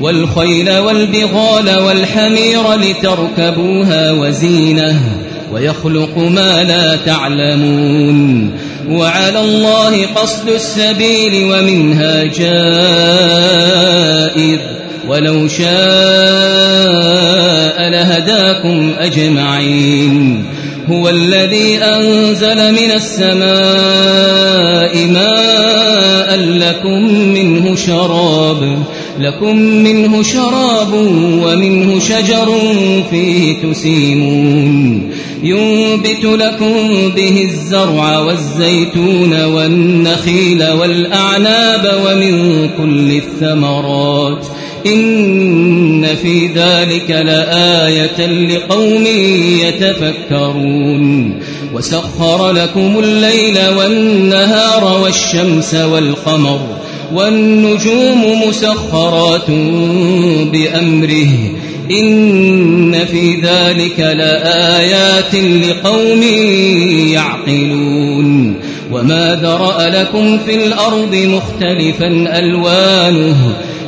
والخيل والبغال والحمير لتركبوها وزينة ويخلق ما لا تعلمون وعلى الله قصد السبيل ومنها جائر ولو شاء لهداكم أجمعين هو الذي أنزل من السماء ماء لكم منه شراب لكم منه شراب ومنه شجر فيه تسيمون. ينبت لكم به الزرع والزيتون والنخيل والأعناب ومن كل الثمرات. إن في ذلك لآية لقوم يتفكرون. وسخر لكم الليل والنهار والشمس والقمر. والنجوم مسخرات بأمره. إن في ذلك لآيات لقوم يعقلون. وما ذرأ لكم في الأرض مختلفا ألوانه.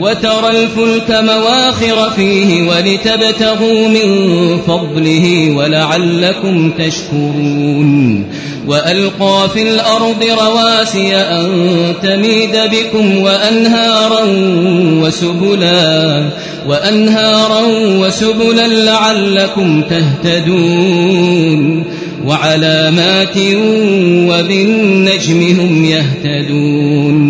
وترى الفلك مواخر فيه ولتبتغوا من فضله ولعلكم تشكرون. وألقى في الأرض رواسي أن تميد بكم وأنهارا وسبلا وأنهارا وسبلا لعلكم تهتدون. وعلامات وبالنجم هم يهتدون.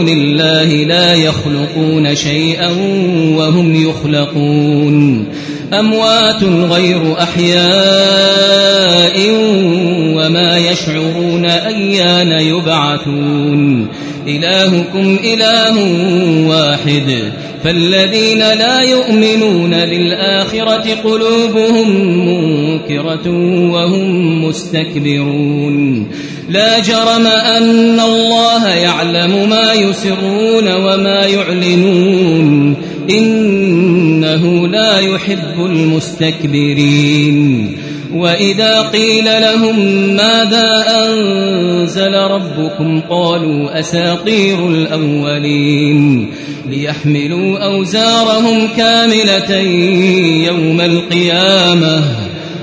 يخلقون شيئا وهم يخلقون. أموات غير أحياء وما يشعرون أيان يبعثون. إلهكم إله واحد. فالذين لا يؤمنون بالآخرة قلوبهم منكرة وهم مستكبرون. لا جرم أن الله يعلم ما يسرون وما يعلنون. إنه لا يحب المستكبرين. وإذا قيل لهم ماذا أنزل ربكم قالوا أساطير الأولين. ليحملوا أوزارهم كاملة يوم القيامة.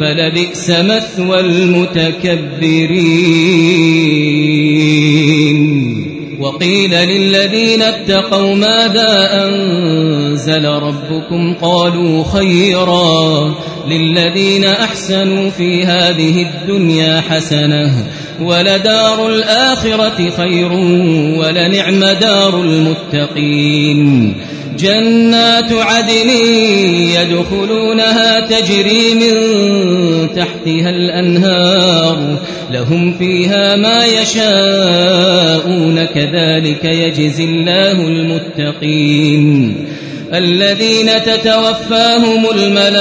فلبئس مثوى المتكبرين. وقيل للذين اتقوا ماذا أنزل ربكم؟ قالوا خيرا للذين أحسنوا في هذه الدنيا حسنة ولدار الآخرة خير ولنعم دار المتقين. جنات عدن يدخلونها تجري من تحتها الأنهار لهم فيها ما يشاءون كذلك يجزي الله المتقين الذين تتوفاهم الملائكة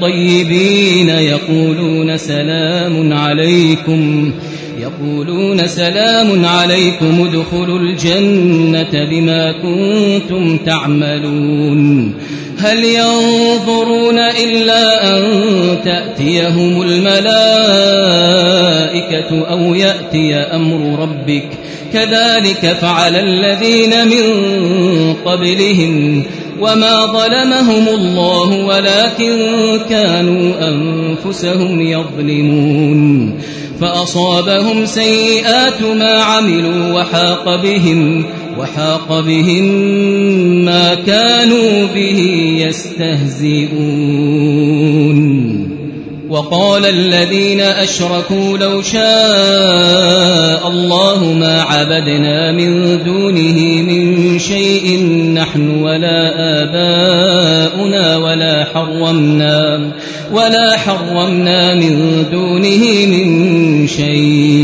طيبين يقولون سلام عليكم يقولون سلام عليكم ادخلوا الجنة بما كنتم تعملون هل ينظرون إلا أن تأتيهم الملائكة أو يأتي أمر ربك؟ كذلك فعل الذين من قبلهم وما ظلمهم الله ولكن كانوا أنفسهم يظلمون. فأصابهم سيئات ما عملوا وحاق بهم. وحاق بهم ما كانوا به يستهزئون. وقال الذين أشركوا لو شاء الله ما عبدنا من دونه من شيء نحن ولا آباؤنا ولا حرمنا ولا حرمنا من دونه من شيء.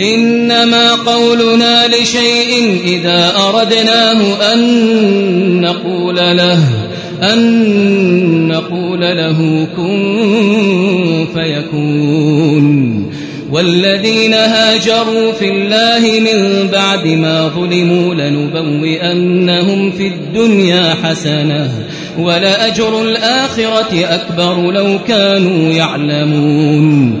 إنما قولنا لشيء إذا أردناه أن نقول له أن نقول له كن فيكون. والذين هاجروا في الله من بعد ما ظلموا لنبوئنهم في الدنيا حسنة ولأجر الآخرة أكبر لو كانوا يعلمون.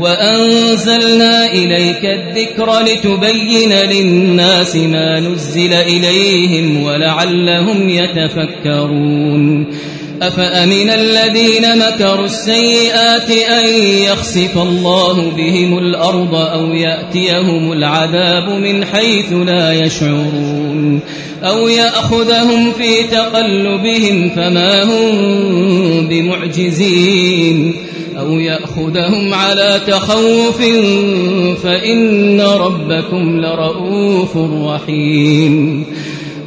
وأنزلنا إليك الذكر لتبين للناس ما نزل إليهم ولعلهم يتفكرون. أفأمن الذين مكروا السيئات أن يخسف الله بهم الأرض أو يأتيهم العذاب من حيث لا يشعرون؟ أو يأخذهم في تقلبهم فما هم بمعجزين؟ أو يأخذهم على تخوف فإن ربكم لرؤوف رحيم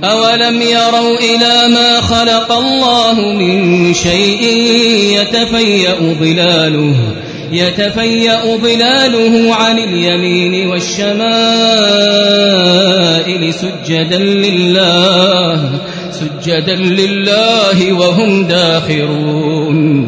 أولم يروا إلى ما خلق الله من شيء يتفيأ ظلاله يتفيأ ظلاله عن اليمين والشمائل سجدا لله سجدا لله وهم داخرون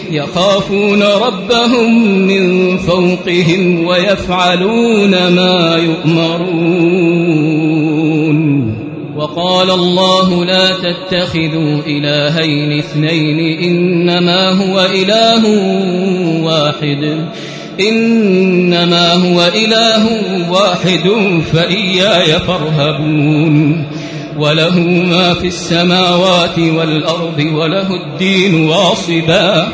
يخافون ربهم من فوقهم ويفعلون ما يؤمرون. وقال الله لا تتخذوا إلهين اثنين إنما هو إله واحد. إنما هو إله واحد فإياي فارهبون. وله ما في السماوات والأرض وله الدين واصبا.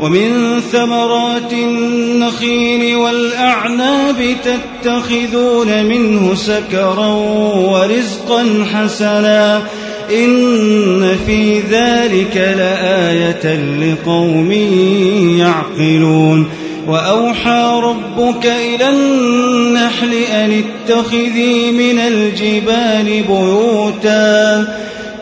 ومن ثمرات النخيل والأعناب تتخذون منه سكرا ورزقا حسنا إن في ذلك لآية لقوم يعقلون وأوحى ربك إلى النحل أن اتخذي من الجبال بيوتا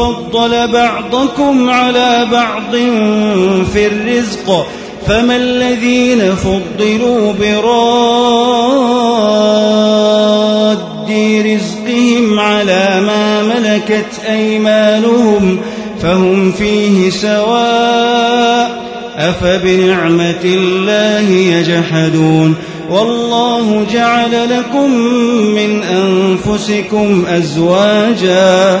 فضل بعضكم على بعض في الرزق فما الذين فضلوا براد رزقهم على ما ملكت أيمانهم فهم فيه سواء أفبنعمة الله يجحدون والله جعل لكم من أنفسكم أزواجا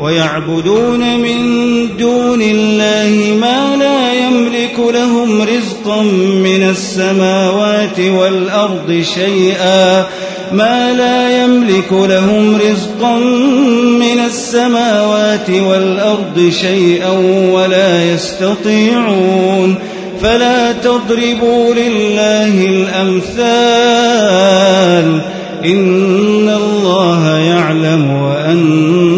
ويعبدون من دون الله ما لا يملك لهم رزقا من السماوات والأرض شيئا ما لا يملك لهم رزقا من السماوات والأرض شيئا ولا يستطيعون فلا تضربوا لله الأمثال إن الله يعلم وأنتم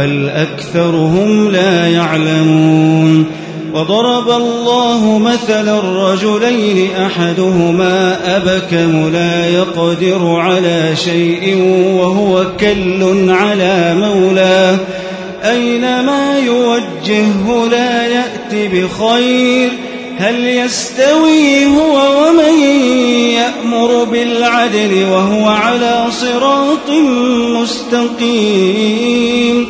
بل أكثرهم لا يعلمون وضرب الله مثلا رجلين أحدهما أبكم لا يقدر على شيء وهو كل على مولاه أينما يوجهه لا يأت بخير هل يستوي هو ومن يأمر بالعدل وهو على صراط مستقيم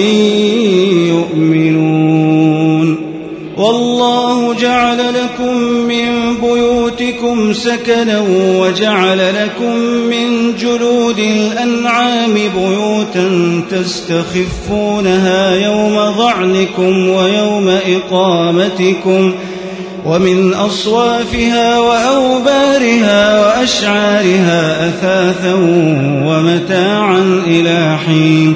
بيوتكم سكنا وجعل لكم من جلود الأنعام بيوتا تستخفونها يوم ظعنكم ويوم إقامتكم ۖ ومن أصوافها وأوبارها وأشعارها أثاثا ومتاعا إلى حين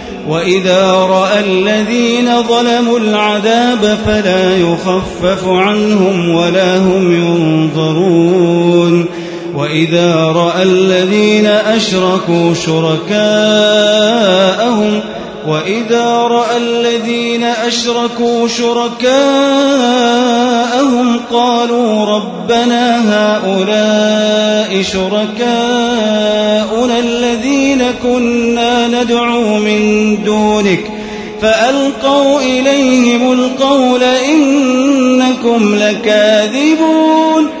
وإذا رأى الذين ظلموا العذاب فلا يخفف عنهم ولا هم ينظرون. وإذا رأى الذين أشركوا شركاءهم وإذا رأى الذين أشركوا شركاءهم قالوا ربنا هؤلاء شركاؤنا الذين كنا ندعو من دونك فألقوا إليهم القول إنكم لكاذبون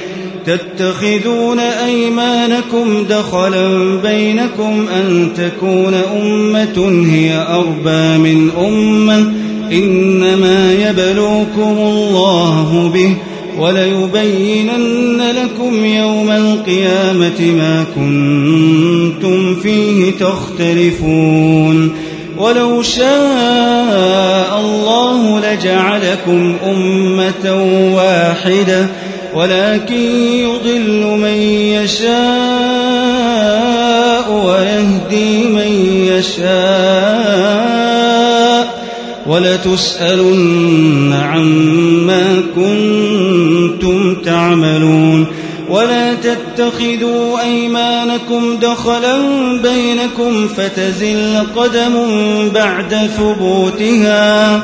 تتخذون أيمانكم دخلا بينكم أن تكون أمة هي أربى من أمة إنما يبلوكم الله به وليبينن لكم يوم القيامة ما كنتم فيه تختلفون ولو شاء الله لجعلكم أمة واحدة ولكن يضل من يشاء ويهدي من يشاء ولتسألن عما كنتم تعملون ولا تتخذوا أيمانكم دخلا بينكم فتزل قدم بعد ثبوتها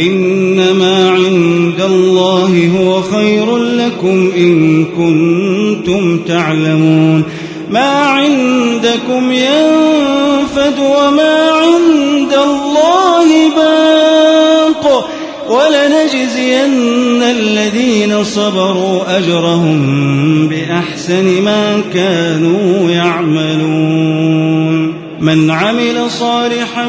إنما عند الله هو خير لكم إن كنتم تعلمون. ما عندكم ينفد وما عند الله باق. ولنجزين الذين صبروا أجرهم بأحسن ما كانوا يعملون. من عمل صالحا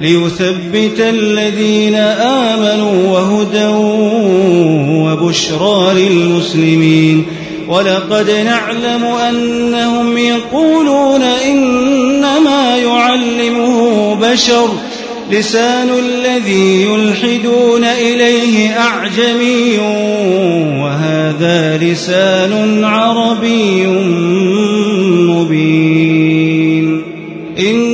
ليثبت الذين آمنوا وهدى وبشرى للمسلمين. ولقد نعلم أنهم يقولون إنما يعلمه بشر. لسان الذي يلحدون إليه أعجمي وهذا لسان عربي مبين. إن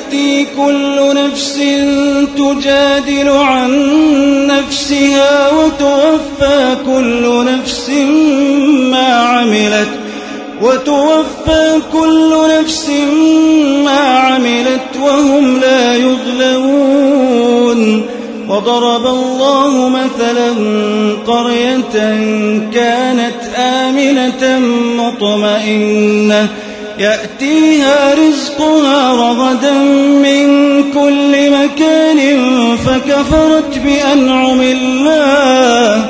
كل نفس تجادل عن نفسها وتوفى كل نفس ما عملت وتوفى كل نفس ما عملت وهم لا يظلمون وضرب الله مثلا قرية كانت آمنة مطمئنة يأتيها رزقها رغدا من كل مكان فكفرت بأنعم الله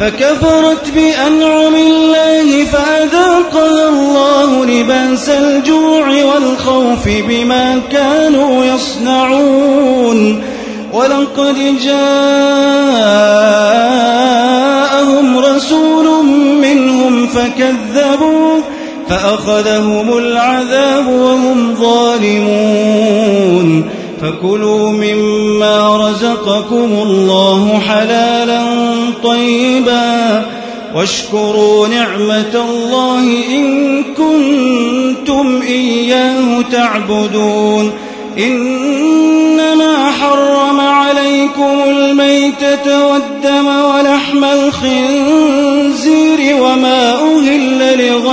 فكفرت بأنعم الله فأذاقها الله لباس الجوع والخوف بما كانوا يصنعون. ولقد جاءهم رسول منهم فكذبوه فأخذهم العذاب وهم ظالمون. فكلوا مما رزقكم الله حلالا طيبا. واشكروا نعمة الله إن كنتم إياه تعبدون. إنما حرم عليكم الميتة والدم ولحم الخنزير وما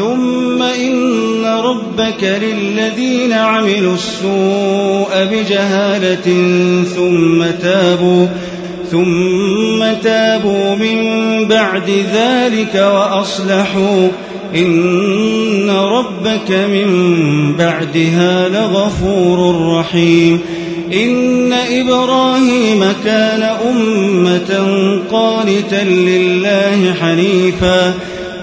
ثم إن ربك للذين عملوا السوء بجهالة ثم تابوا ثم تابوا من بعد ذلك وأصلحوا إن ربك من بعدها لغفور رحيم إن إبراهيم كان أمة قانتا لله حنيفا